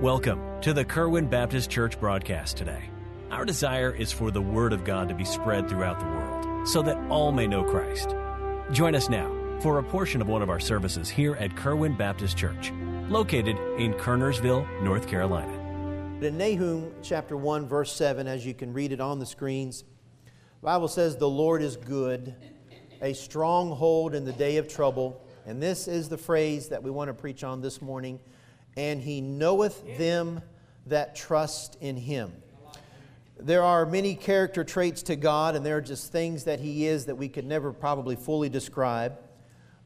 Welcome to the Kerwin Baptist Church broadcast today. Our desire is for the Word of God to be spread throughout the world so that all may know Christ. Join us now for a portion of one of our services here at Kerwin Baptist Church, located in Kernersville, North Carolina. In Nahum chapter 1, verse 7, as you can read it on the screens, the Bible says, The Lord is good, a stronghold in the day of trouble. And this is the phrase that we want to preach on this morning. And he knoweth them that trust in him. There are many character traits to God, and there are just things that he is that we could never probably fully describe.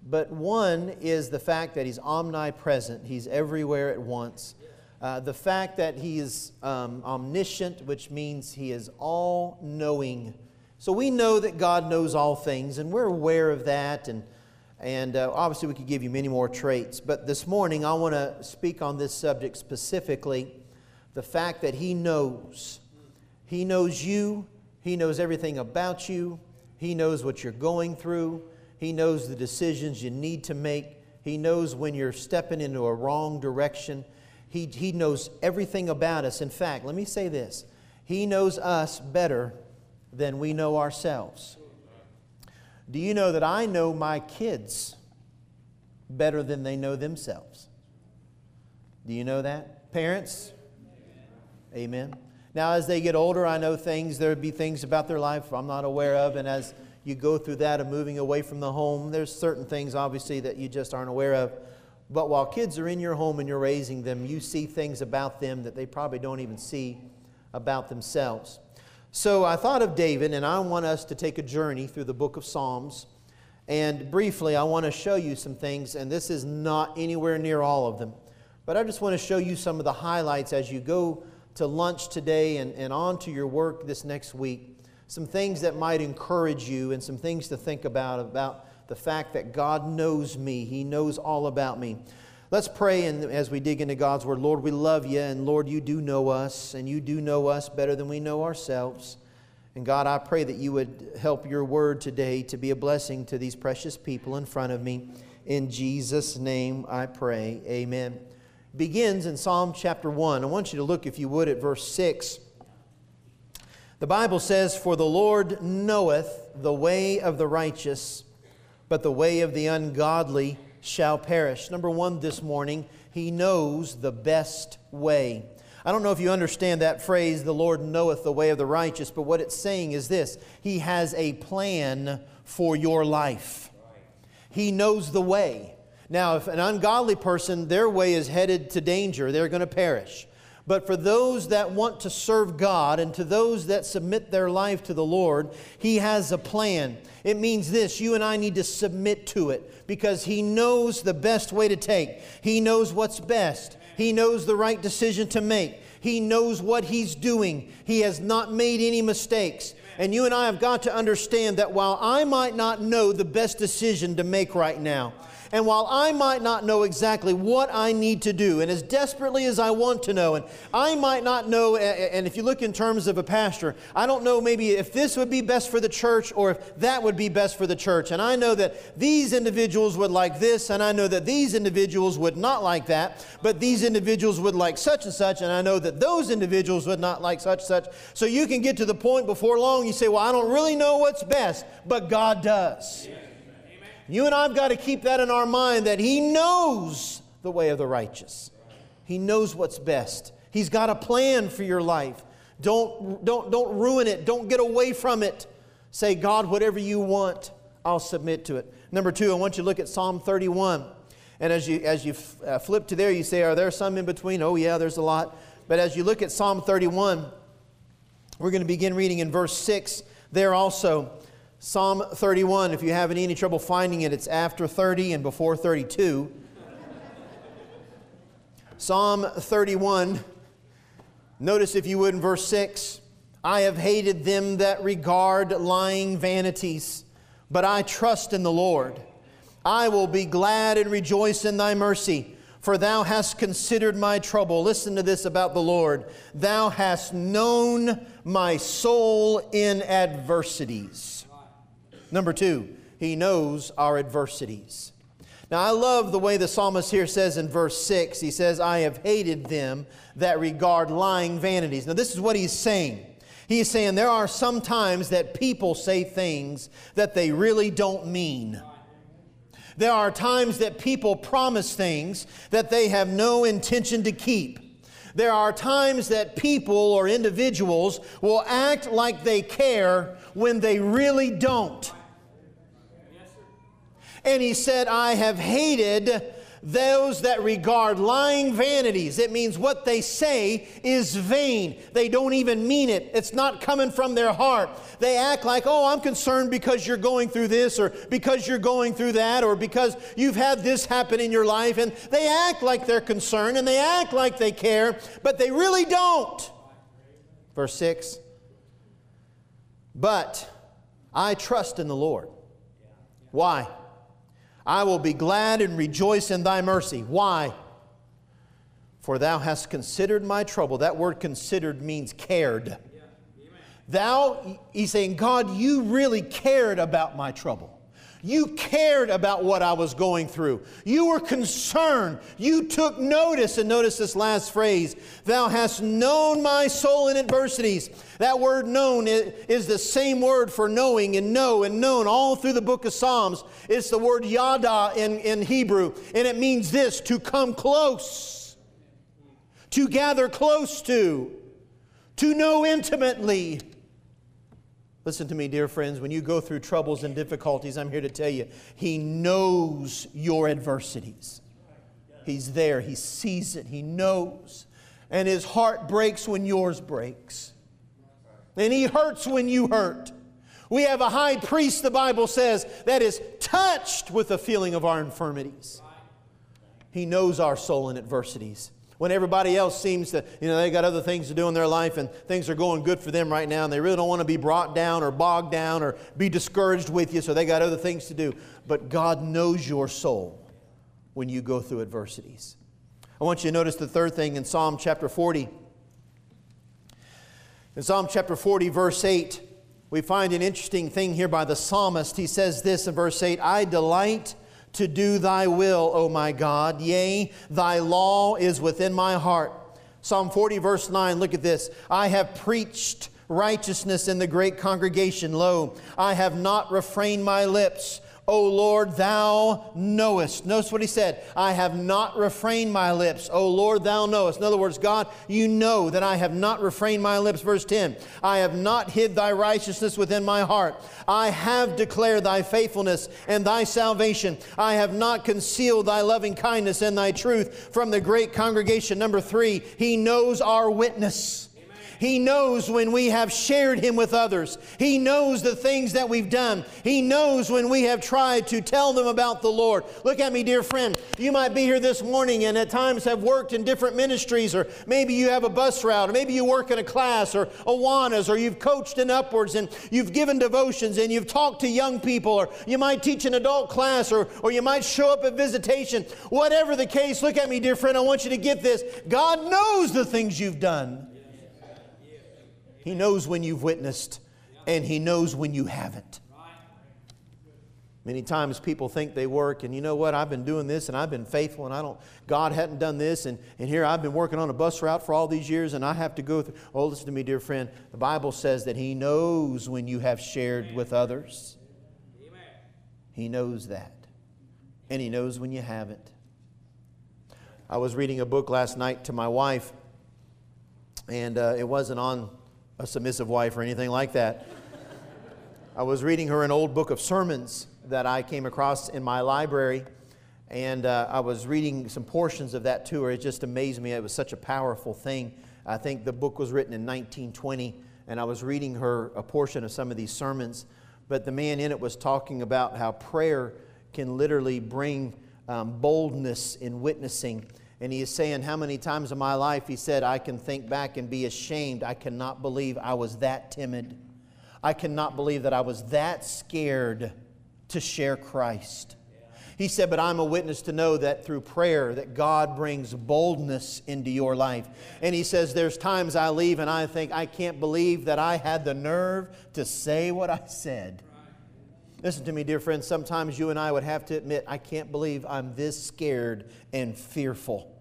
But one is the fact that he's omnipresent, he's everywhere at once. Uh, the fact that he is um, omniscient, which means he is all knowing. So we know that God knows all things, and we're aware of that. And, and uh, obviously, we could give you many more traits. But this morning, I want to speak on this subject specifically the fact that he knows. He knows you, he knows everything about you, he knows what you're going through, he knows the decisions you need to make, he knows when you're stepping into a wrong direction. He, he knows everything about us. In fact, let me say this He knows us better than we know ourselves. Do you know that I know my kids better than they know themselves? Do you know that? Parents? Amen. Now, as they get older, I know things, there'd be things about their life I'm not aware of, and as you go through that of moving away from the home, there's certain things, obviously, that you just aren't aware of. But while kids are in your home and you're raising them, you see things about them that they probably don't even see about themselves. So I thought of David, and I want us to take a journey through the book of Psalms. And briefly, I want to show you some things, and this is not anywhere near all of them. But I just want to show you some of the highlights as you go to lunch today and, and on to your work this next week. Some things that might encourage you and some things to think about about the fact that God knows me. He knows all about me. Let's pray and as we dig into God's Word. Lord, we love you, and Lord, you do know us, and you do know us better than we know ourselves. And God, I pray that you would help your Word today to be a blessing to these precious people in front of me. In Jesus' name I pray. Amen begins in Psalm chapter 1. I want you to look, if you would, at verse 6. The Bible says, For the Lord knoweth the way of the righteous, but the way of the ungodly shall perish. Number one this morning, He knows the best way. I don't know if you understand that phrase, the Lord knoweth the way of the righteous, but what it's saying is this He has a plan for your life. He knows the way. Now, if an ungodly person, their way is headed to danger, they're going to perish. But for those that want to serve God and to those that submit their life to the Lord, He has a plan. It means this you and I need to submit to it because He knows the best way to take. He knows what's best, He knows the right decision to make, He knows what He's doing. He has not made any mistakes. And you and I have got to understand that while I might not know the best decision to make right now, and while I might not know exactly what I need to do, and as desperately as I want to know, and I might not know, and if you look in terms of a pastor, I don't know maybe if this would be best for the church or if that would be best for the church. And I know that these individuals would like this, and I know that these individuals would not like that, but these individuals would like such and such, and I know that those individuals would not like such and such. So you can get to the point before long, you say, Well, I don't really know what's best, but God does. Yeah. You and I've got to keep that in our mind that He knows the way of the righteous. He knows what's best. He's got a plan for your life. Don't, don't, don't ruin it. Don't get away from it. Say, God, whatever you want, I'll submit to it. Number two, I want you to look at Psalm 31. And as you, as you uh, flip to there, you say, Are there some in between? Oh, yeah, there's a lot. But as you look at Psalm 31, we're going to begin reading in verse 6 there also. Psalm 31, if you have any trouble finding it, it's after 30 and before 32. Psalm 31, notice if you would in verse 6 I have hated them that regard lying vanities, but I trust in the Lord. I will be glad and rejoice in thy mercy, for thou hast considered my trouble. Listen to this about the Lord. Thou hast known my soul in adversities. Number two, he knows our adversities. Now, I love the way the psalmist here says in verse 6 he says, I have hated them that regard lying vanities. Now, this is what he's saying. He's saying there are some times that people say things that they really don't mean. There are times that people promise things that they have no intention to keep. There are times that people or individuals will act like they care when they really don't. And he said, I have hated those that regard lying vanities. It means what they say is vain. They don't even mean it. It's not coming from their heart. They act like, oh, I'm concerned because you're going through this, or because you're going through that, or because you've had this happen in your life. And they act like they're concerned and they act like they care, but they really don't. Verse 6 But I trust in the Lord. Why? I will be glad and rejoice in thy mercy. Why? For thou hast considered my trouble. That word considered means cared. Thou, he's saying, God, you really cared about my trouble. You cared about what I was going through. You were concerned. You took notice. And notice this last phrase Thou hast known my soul in adversities. That word known is the same word for knowing and know and known all through the book of Psalms. It's the word yada in, in Hebrew. And it means this to come close, to gather close to, to know intimately. Listen to me, dear friends, when you go through troubles and difficulties, I'm here to tell you, He knows your adversities. He's there, He sees it, He knows. And His heart breaks when yours breaks. And He hurts when you hurt. We have a high priest, the Bible says, that is touched with the feeling of our infirmities. He knows our soul in adversities. When everybody else seems to, you know, they got other things to do in their life and things are going good for them right now and they really don't want to be brought down or bogged down or be discouraged with you, so they got other things to do. But God knows your soul when you go through adversities. I want you to notice the third thing in Psalm chapter 40. In Psalm chapter 40, verse 8, we find an interesting thing here by the psalmist. He says this in verse 8 I delight to do thy will, O my God. Yea, thy law is within my heart. Psalm 40, verse 9, look at this. I have preached righteousness in the great congregation. Lo, I have not refrained my lips. O Lord, thou knowest. Notice what he said. I have not refrained my lips. O Lord, thou knowest. In other words, God, you know that I have not refrained my lips. Verse 10 I have not hid thy righteousness within my heart. I have declared thy faithfulness and thy salvation. I have not concealed thy loving kindness and thy truth from the great congregation. Number three, he knows our witness. He knows when we have shared Him with others. He knows the things that we've done. He knows when we have tried to tell them about the Lord. Look at me, dear friend. You might be here this morning and at times have worked in different ministries, or maybe you have a bus route, or maybe you work in a class or Awanas, or you've coached in upwards and you've given devotions and you've talked to young people, or you might teach an adult class, or, or you might show up at visitation. Whatever the case, look at me, dear friend. I want you to get this. God knows the things you've done. He knows when you've witnessed, and He knows when you haven't. Many times people think they work, and you know what? I've been doing this, and I've been faithful, and I don't. God hadn't done this, and, and here I've been working on a bus route for all these years, and I have to go through. Oh, listen to me, dear friend. The Bible says that He knows when you have shared with others. He knows that, and He knows when you haven't. I was reading a book last night to my wife, and uh, it wasn't on a submissive wife or anything like that. I was reading her an old book of sermons that I came across in my library, and uh, I was reading some portions of that to her. It just amazed me. It was such a powerful thing. I think the book was written in 1920, and I was reading her a portion of some of these sermons. But the man in it was talking about how prayer can literally bring um, boldness in witnessing and he is saying, How many times in my life, he said, I can think back and be ashamed. I cannot believe I was that timid. I cannot believe that I was that scared to share Christ. He said, But I'm a witness to know that through prayer that God brings boldness into your life. And he says, There's times I leave and I think, I can't believe that I had the nerve to say what I said. Listen to me, dear friends. Sometimes you and I would have to admit, I can't believe I'm this scared and fearful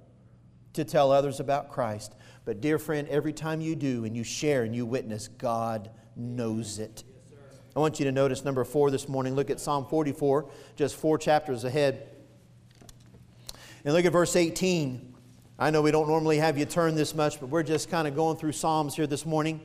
to tell others about Christ. But, dear friend, every time you do and you share and you witness, God knows it. I want you to notice number four this morning. Look at Psalm 44, just four chapters ahead. And look at verse 18. I know we don't normally have you turn this much, but we're just kind of going through Psalms here this morning.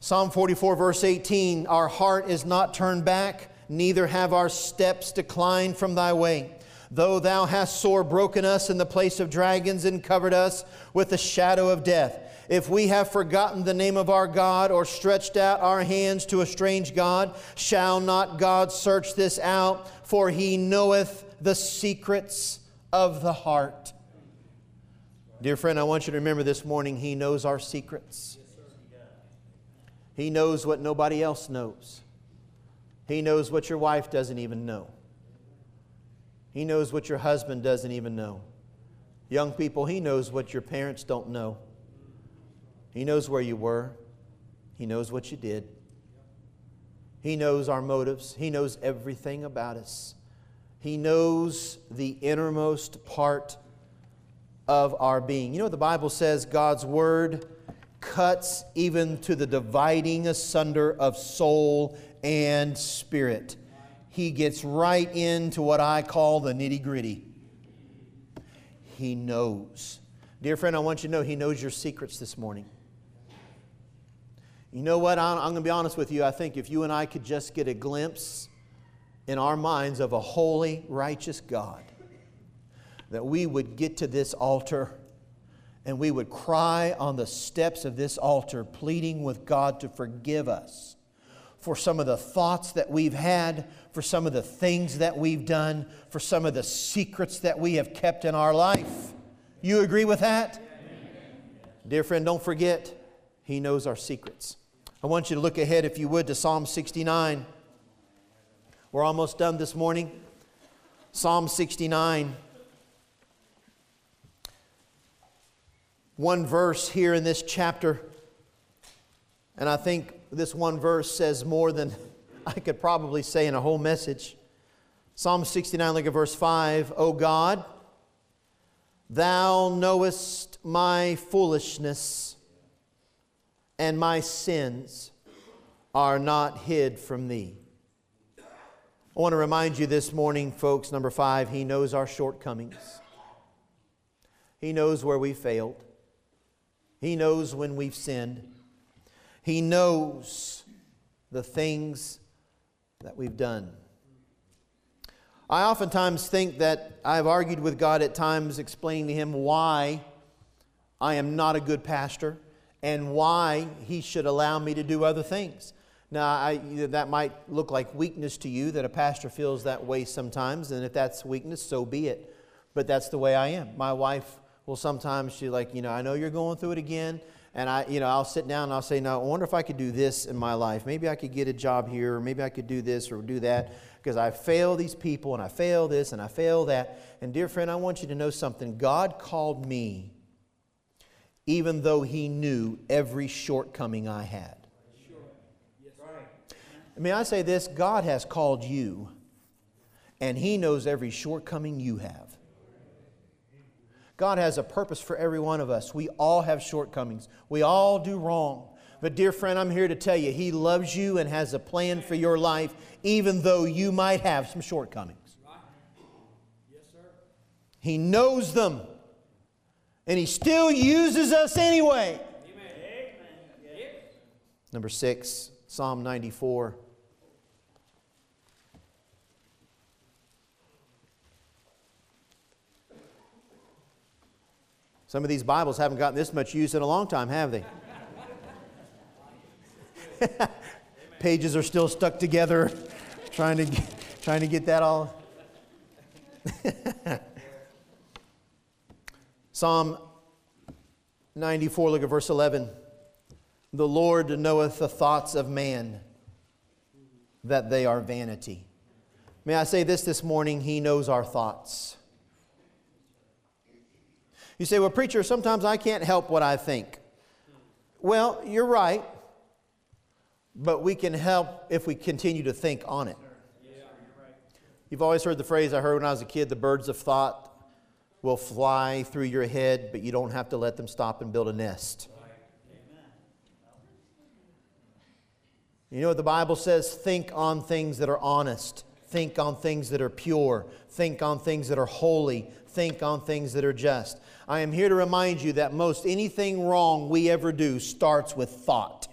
Psalm 44, verse 18 Our heart is not turned back, neither have our steps declined from thy way. Though thou hast sore broken us in the place of dragons and covered us with the shadow of death. If we have forgotten the name of our God or stretched out our hands to a strange God, shall not God search this out? For he knoweth the secrets of the heart. Dear friend, I want you to remember this morning, he knows our secrets. He knows what nobody else knows. He knows what your wife doesn't even know. He knows what your husband doesn't even know. Young people, He knows what your parents don't know. He knows where you were, He knows what you did. He knows our motives, He knows everything about us. He knows the innermost part of our being. You know what the Bible says? God's Word cuts even to the dividing asunder of soul and spirit he gets right into what I call the nitty gritty. He knows. Dear friend, I want you to know He knows your secrets this morning. You know what? I'm, I'm going to be honest with you. I think if you and I could just get a glimpse in our minds of a holy, righteous God, that we would get to this altar and we would cry on the steps of this altar, pleading with God to forgive us for some of the thoughts that we've had, for some of the things that we've done, for some of the secrets that we have kept in our life. You agree with that? Dear friend, don't forget, He knows our secrets. I want you to look ahead, if you would, to Psalm 69. We're almost done this morning. Psalm 69. One verse here in this chapter, and I think this one verse says more than I could probably say in a whole message. Psalm 69, look at verse 5. O God, thou knowest my foolishness, and my sins are not hid from thee. I want to remind you this morning, folks, number five, he knows our shortcomings. He knows where we failed. He knows when we've sinned. He knows the things that we've done. I oftentimes think that I've argued with God at times, explaining to Him why I am not a good pastor and why He should allow me to do other things. Now, I, that might look like weakness to you that a pastor feels that way sometimes, and if that's weakness, so be it. But that's the way I am. My wife will sometimes, she like, you know, I know you're going through it again, and I, you know, I'll sit down and I'll say, "Now, I wonder if I could do this in my life. Maybe I could get a job here, or maybe I could do this or do that." Because I fail these people, and I fail this, and I fail that. And dear friend, I want you to know something. God called me, even though He knew every shortcoming I had. May I say this: God has called you, and He knows every shortcoming you have. God has a purpose for every one of us. We all have shortcomings, we all do wrong. But, dear friend, I'm here to tell you, He loves you and has a plan for your life, even though you might have some shortcomings. Yes, sir. He knows them, and He still uses us anyway. Amen. Number six, Psalm 94. Some of these Bibles haven't gotten this much use in a long time, have they? Pages are still stuck together, trying to get, trying to get that all. Psalm 94, look at verse 11. The Lord knoweth the thoughts of man, that they are vanity. May I say this this morning? He knows our thoughts. You say, well, preacher, sometimes I can't help what I think. Well, you're right, but we can help if we continue to think on it. You've always heard the phrase I heard when I was a kid the birds of thought will fly through your head, but you don't have to let them stop and build a nest. You know what the Bible says? Think on things that are honest. Think on things that are pure. Think on things that are holy. Think on things that are just. I am here to remind you that most anything wrong we ever do starts with thought.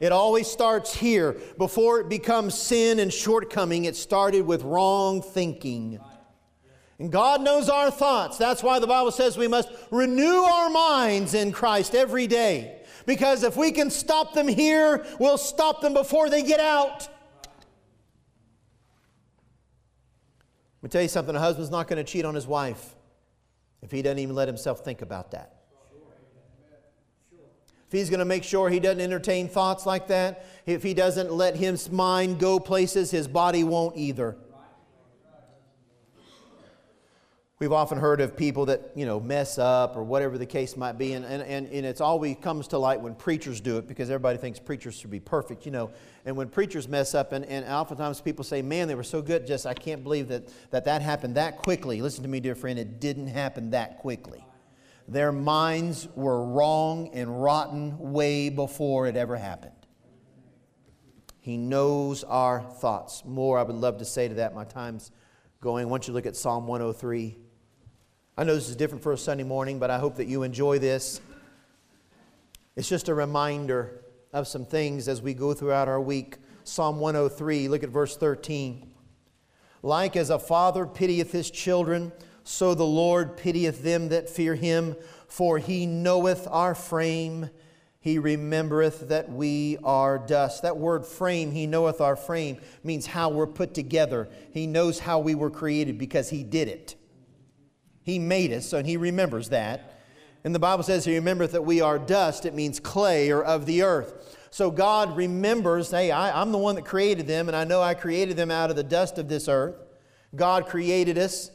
It always starts here. Before it becomes sin and shortcoming, it started with wrong thinking. And God knows our thoughts. That's why the Bible says we must renew our minds in Christ every day. Because if we can stop them here, we'll stop them before they get out. Let me tell you something a husband's not going to cheat on his wife if he doesn't even let himself think about that. If he's going to make sure he doesn't entertain thoughts like that, if he doesn't let his mind go places, his body won't either. We've often heard of people that, you know, mess up or whatever the case might be, and, and, and, and it's always comes to light when preachers do it because everybody thinks preachers should be perfect, you know. And when preachers mess up, and, and oftentimes people say, man, they were so good, just I can't believe that, that that happened that quickly. Listen to me, dear friend, it didn't happen that quickly. Their minds were wrong and rotten way before it ever happened. He knows our thoughts. More I would love to say to that. My time's going. Once you look at Psalm 103. I know this is different for a Sunday morning, but I hope that you enjoy this. It's just a reminder of some things as we go throughout our week. Psalm 103, look at verse 13. Like as a father pitieth his children, so the Lord pitieth them that fear him, for he knoweth our frame. He remembereth that we are dust. That word frame, he knoweth our frame, means how we're put together. He knows how we were created because he did it. He made us, and He remembers that. And the Bible says He remembereth that we are dust. It means clay or of the earth. So God remembers, hey, I, I'm the one that created them, and I know I created them out of the dust of this earth. God created us,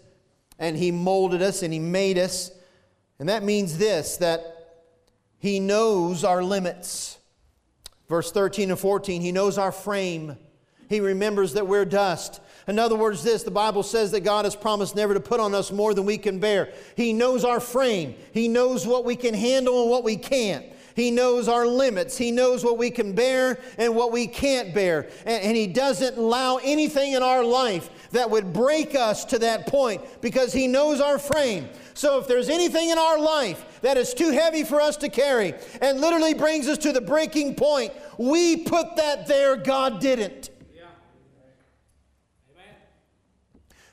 and He molded us, and He made us. And that means this that He knows our limits. Verse 13 and 14, He knows our frame. He remembers that we're dust. In other words, this the Bible says that God has promised never to put on us more than we can bear. He knows our frame, He knows what we can handle and what we can't. He knows our limits. He knows what we can bear and what we can't bear. And, and, He doesn't allow anything in our life that would break us to that point because He knows our frame. So if there's anything in our life that is too heavy for us to carry and literally brings us to the breaking point, we put that there, God didn't.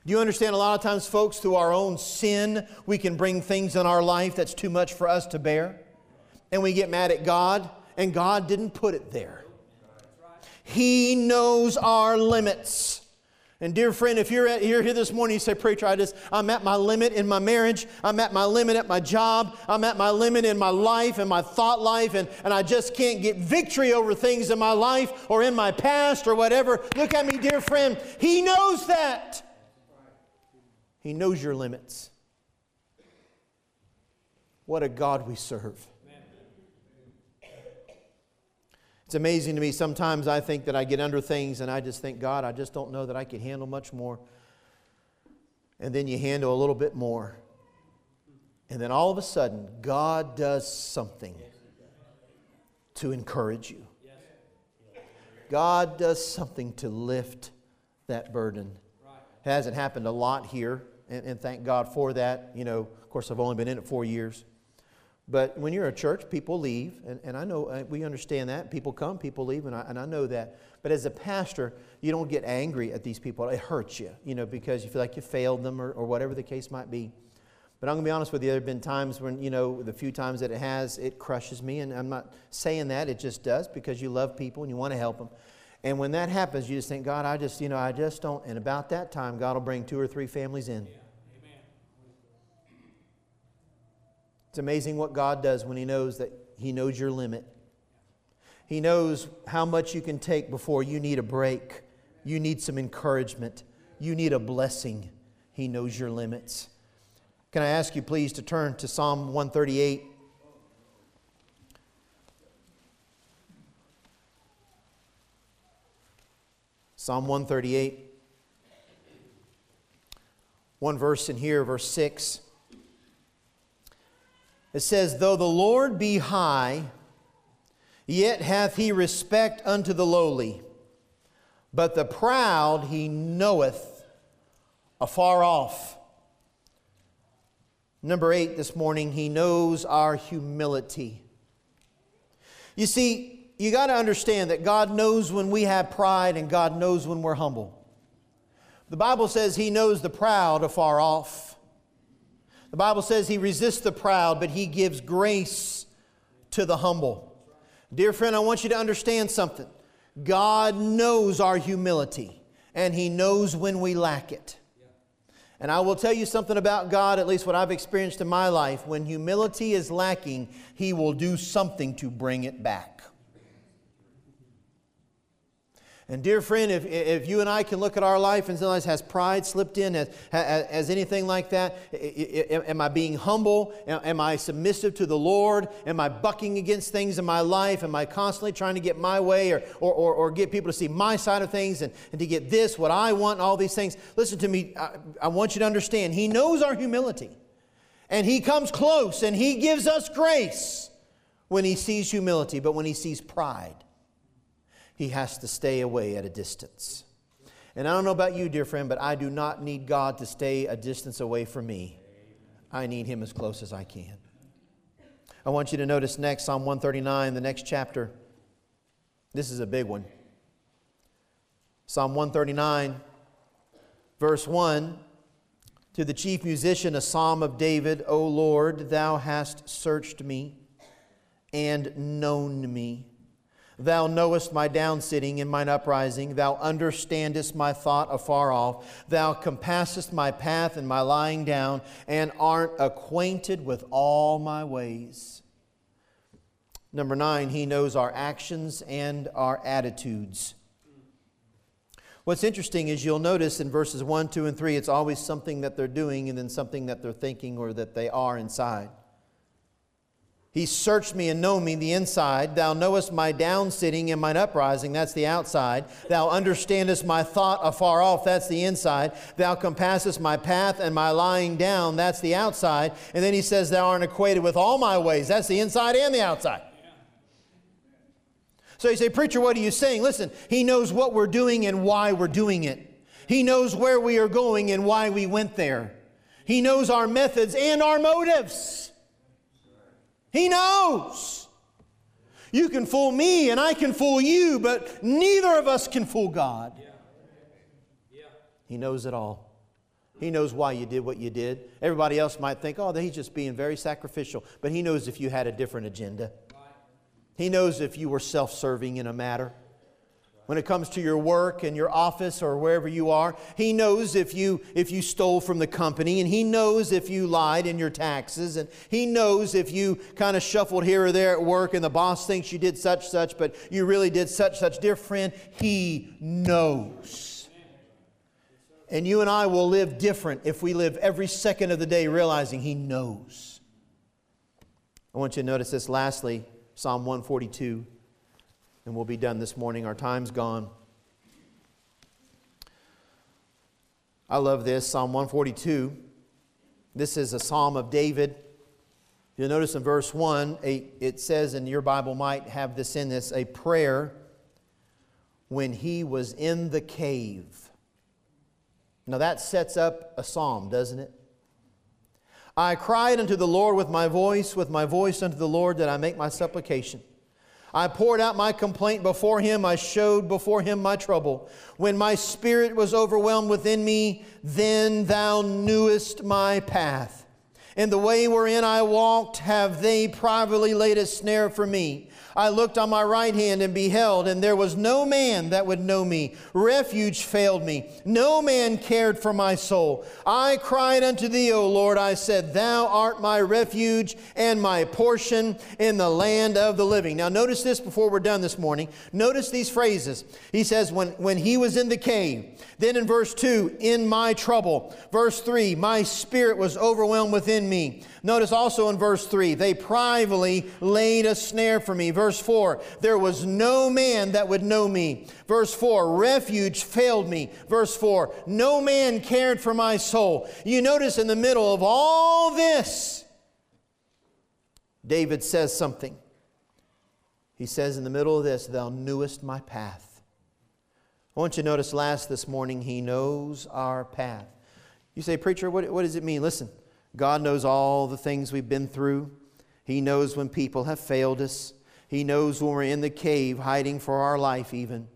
Do you understand a lot of times, folks, through our own sin, we can bring things in our life that's too much for us to bear? And we get mad at God, and God didn't put it there. He knows our limits. And dear friend, if you're, at, you're here this morning, you say, Preacher, I just, I'm at my limit in my marriage. I'm at my limit at my job. I'm at my limit in my life and my thought life, and, and I just can't get victory over things in my life or in my past or whatever. Look at me, dear friend. He knows that. He knows your limits. What a God we serve. It's amazing to me. Sometimes I think that I get under things and I just think, God, I just don't know that I could handle much more. And then you handle a little bit more. And then all of a sudden, God does something to encourage you. God does something to lift that burden. It hasn't happened a lot here and, and thank God for that. You know, of course, I've only been in it four years. But when you're a church, people leave, and, and I know uh, we understand that. People come, people leave, and I, and I know that. But as a pastor, you don't get angry at these people. It hurts you, you know, because you feel like you failed them or, or whatever the case might be. But I'm going to be honest with you, there have been times when, you know, the few times that it has, it crushes me. And I'm not saying that, it just does because you love people and you want to help them. And when that happens, you just think, God, I just, you know, I just don't. And about that time, God will bring two or three families in. It's amazing what God does when He knows that He knows your limit. He knows how much you can take before you need a break. You need some encouragement. You need a blessing. He knows your limits. Can I ask you, please, to turn to Psalm 138? Psalm 138. one verse in here, verse 6. It says, Though the Lord be high, yet hath he respect unto the lowly, but the proud he knoweth afar off. Number eight this morning, he knows our humility. You see, you got to understand that God knows when we have pride and God knows when we're humble. The Bible says he knows the proud afar off. The Bible says he resists the proud, but he gives grace to the humble. Dear friend, I want you to understand something. God knows our humility, and he knows when we lack it. And I will tell you something about God, at least what I've experienced in my life. When humility is lacking, He will do something to bring it back. And dear friend, if, if you and I can look at our life and realize, has pride slipped in, as, as anything like that? Am I being humble? Am I submissive to the Lord? Am I bucking against things in my life? Am I constantly trying to get my way or, or, or, or get people to see my side of things and, and to get this, what I want, all these things? Listen to me. I, I want you to understand. He knows our humility. And He comes close and He gives us grace when He sees humility, but when He sees pride, he has to stay away at a distance. And I don't know about you, dear friend, but I do not need God to stay a distance away from me. I need Him as close as I can. I want you to notice next, Psalm 139, the next chapter. This is a big one. Psalm 139, verse 1 To the chief musician, a psalm of David, O Lord, thou hast searched me and known me. Thou knowest my downsitting and mine uprising. Thou understandest my thought afar off. Thou compassest my path and my lying down, and art acquainted with all my ways. Number nine, he knows our actions and our attitudes. What's interesting is you'll notice in verses 1, 2, and 3, it's always something that they're doing and then something that they're thinking or that they are inside. He searched me and know me the inside. Thou knowest my down sitting and mine uprising. That's the outside. Thou understandest my thought afar off. That's the inside. Thou compassest my path and my lying down. That's the outside. And then he says, Thou art acquainted with all my ways. That's the inside and the outside. So you say, Preacher, what are you saying? Listen, he knows what we're doing and why we're doing it. He knows where we are going and why we went there. He knows our methods and our motives. He knows. You can fool me and I can fool you, but neither of us can fool God. Yeah. He knows it all. He knows why you did what you did. Everybody else might think, oh, he's just being very sacrificial. But he knows if you had a different agenda. He knows if you were self serving in a matter when it comes to your work and your office or wherever you are. He knows if you if you stole from the company and he knows if you lied in your taxes and he knows if you kind of shuffled here or there at work and the boss thinks you did such such but you really did such such. Dear friend, he knows. And you and I will live different if we live every second of the day realizing he knows. I want you to notice this lastly, Psalm 142 and we'll be done this morning. Our time's gone. I love this Psalm 142. This is a psalm of David. You'll notice in verse 1, a, it says, and your Bible might have this in this, a prayer when he was in the cave. Now that sets up a psalm, doesn't it? I cried unto the Lord with my voice, with my voice unto the Lord that I make my supplication. I poured out my complaint before him. I showed before him my trouble. When my spirit was overwhelmed within me, then thou knewest my path. In the way wherein I walked, have they privately laid a snare for me. I looked on my right hand and beheld, and there was no man that would know me. Refuge failed me. No man cared for my soul. I cried unto thee, O Lord. I said, Thou art my refuge and my portion in the land of the living. Now, notice this before we're done this morning. Notice these phrases. He says, When, when he was in the cave. Then in verse 2, in my trouble. Verse 3, my spirit was overwhelmed within me. Notice also in verse 3, they privately laid a snare for me. Verse Verse 4, there was no man that would know me. Verse 4, refuge failed me. Verse 4, no man cared for my soul. You notice in the middle of all this, David says something. He says in the middle of this, Thou knewest my path. I want you to notice last this morning, He knows our path. You say, Preacher, what, what does it mean? Listen, God knows all the things we've been through. He knows when people have failed us. He knows when we're in the cave hiding for our life, even.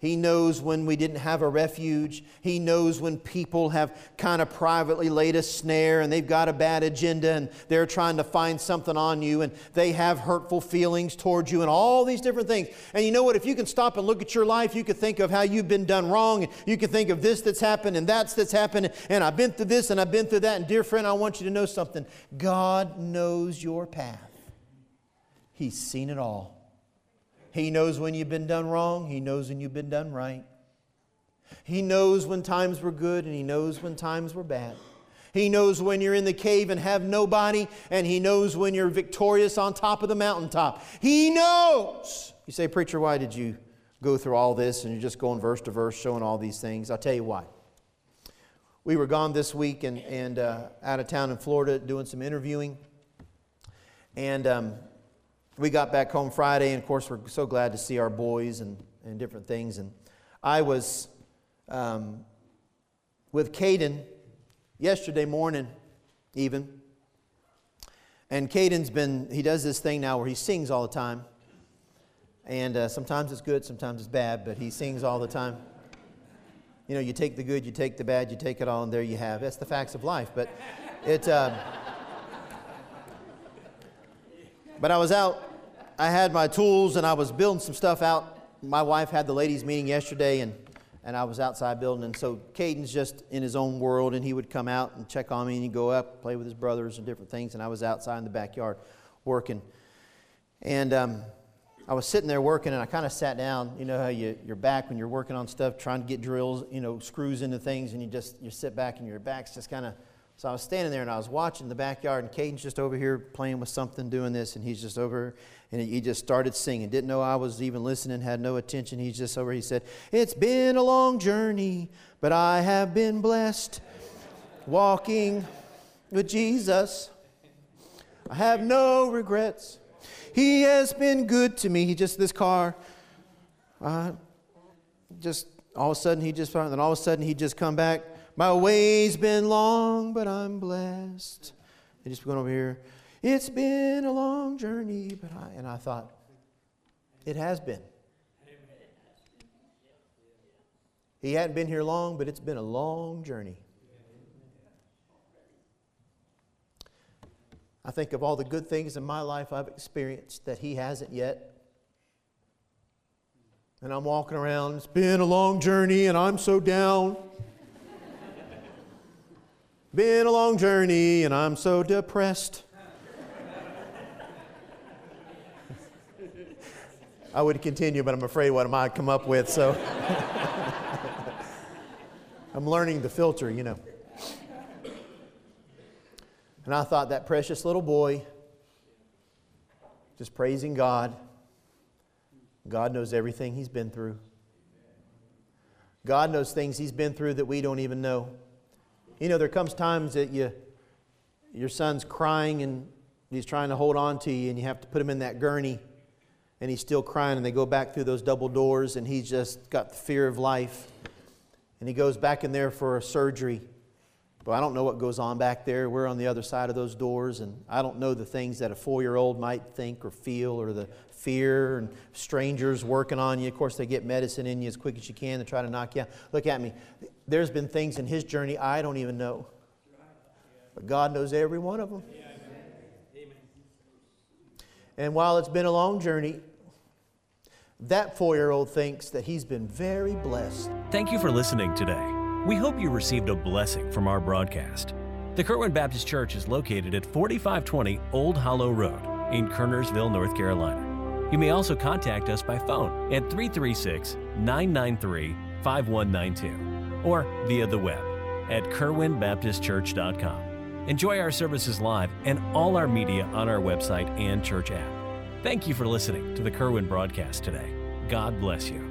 He knows when we didn't have a refuge. He knows when people have kind of privately laid a snare and they've got a bad agenda and they're trying to find something on you and they have hurtful feelings towards you and all these different things. And you know what? If you can stop and look at your life, you can think of how you've been done wrong and you can think of this that's happened and that's that's happened and I've been through this and I've been through that. And dear friend, I want you to know something. God knows your path. He's seen it all. He knows when you've been done wrong, He knows when you've been done right. He knows when times were good and He knows when times were bad. He knows when you're in the cave and have nobody, and He knows when you're victorious on top of the mountaintop. He knows. You say, Preacher, why did you go through all this and you're just going verse to verse showing all these things? I'll tell you why. We were gone this week and, and uh, out of town in Florida doing some interviewing. And um, we got back home Friday, and of course, we're so glad to see our boys and, and different things. And I was um, with Caden yesterday morning, even. And Caden's been, he does this thing now where he sings all the time. And uh, sometimes it's good, sometimes it's bad, but he sings all the time. You know, you take the good, you take the bad, you take it all, and there you have. That's the facts of life. But it. Uh, but I was out I had my tools and I was building some stuff out. My wife had the ladies' meeting yesterday, and, and I was outside building. And so Caden's just in his own world, and he would come out and check on me, and he'd go up, play with his brothers and different things. And I was outside in the backyard working. And um, I was sitting there working, and I kind of sat down. You know how you, you're back when you're working on stuff, trying to get drills, you know, screws into things, and you just you sit back, and your back's just kind of so I was standing there and I was watching the backyard, and Caden's just over here playing with something, doing this, and he's just over, and he just started singing. Didn't know I was even listening, had no attention. He's just over. He said, "It's been a long journey, but I have been blessed, walking with Jesus. I have no regrets. He has been good to me. He just this car, uh, just all of a sudden he just, then all of a sudden he just come back." My way's been long, but I'm blessed. And just going over here. It's been a long journey, but I, and I thought, it has been. He hadn't been here long, but it's been a long journey. I think of all the good things in my life I've experienced that he hasn't yet. And I'm walking around, it's been a long journey, and I'm so down. Been a long journey and I'm so depressed. I would continue, but I'm afraid what I might come up with, so I'm learning the filter, you know. And I thought that precious little boy, just praising God. God knows everything he's been through. God knows things he's been through that we don't even know. You know, there comes times that you, your son's crying and he's trying to hold on to you, and you have to put him in that gurney, and he's still crying, and they go back through those double doors, and he's just got the fear of life. And he goes back in there for a surgery. But I don't know what goes on back there. We're on the other side of those doors, and I don't know the things that a four year old might think or feel, or the fear and strangers working on you. Of course, they get medicine in you as quick as you can to try to knock you out. Look at me. There's been things in his journey I don't even know. But God knows every one of them. And while it's been a long journey, that four year old thinks that he's been very blessed. Thank you for listening today. We hope you received a blessing from our broadcast. The Kerwin Baptist Church is located at 4520 Old Hollow Road in Kernersville, North Carolina. You may also contact us by phone at 336 993 5192 or via the web at kerwinbaptistchurch.com. Enjoy our services live and all our media on our website and church app. Thank you for listening to the Kerwin broadcast today. God bless you.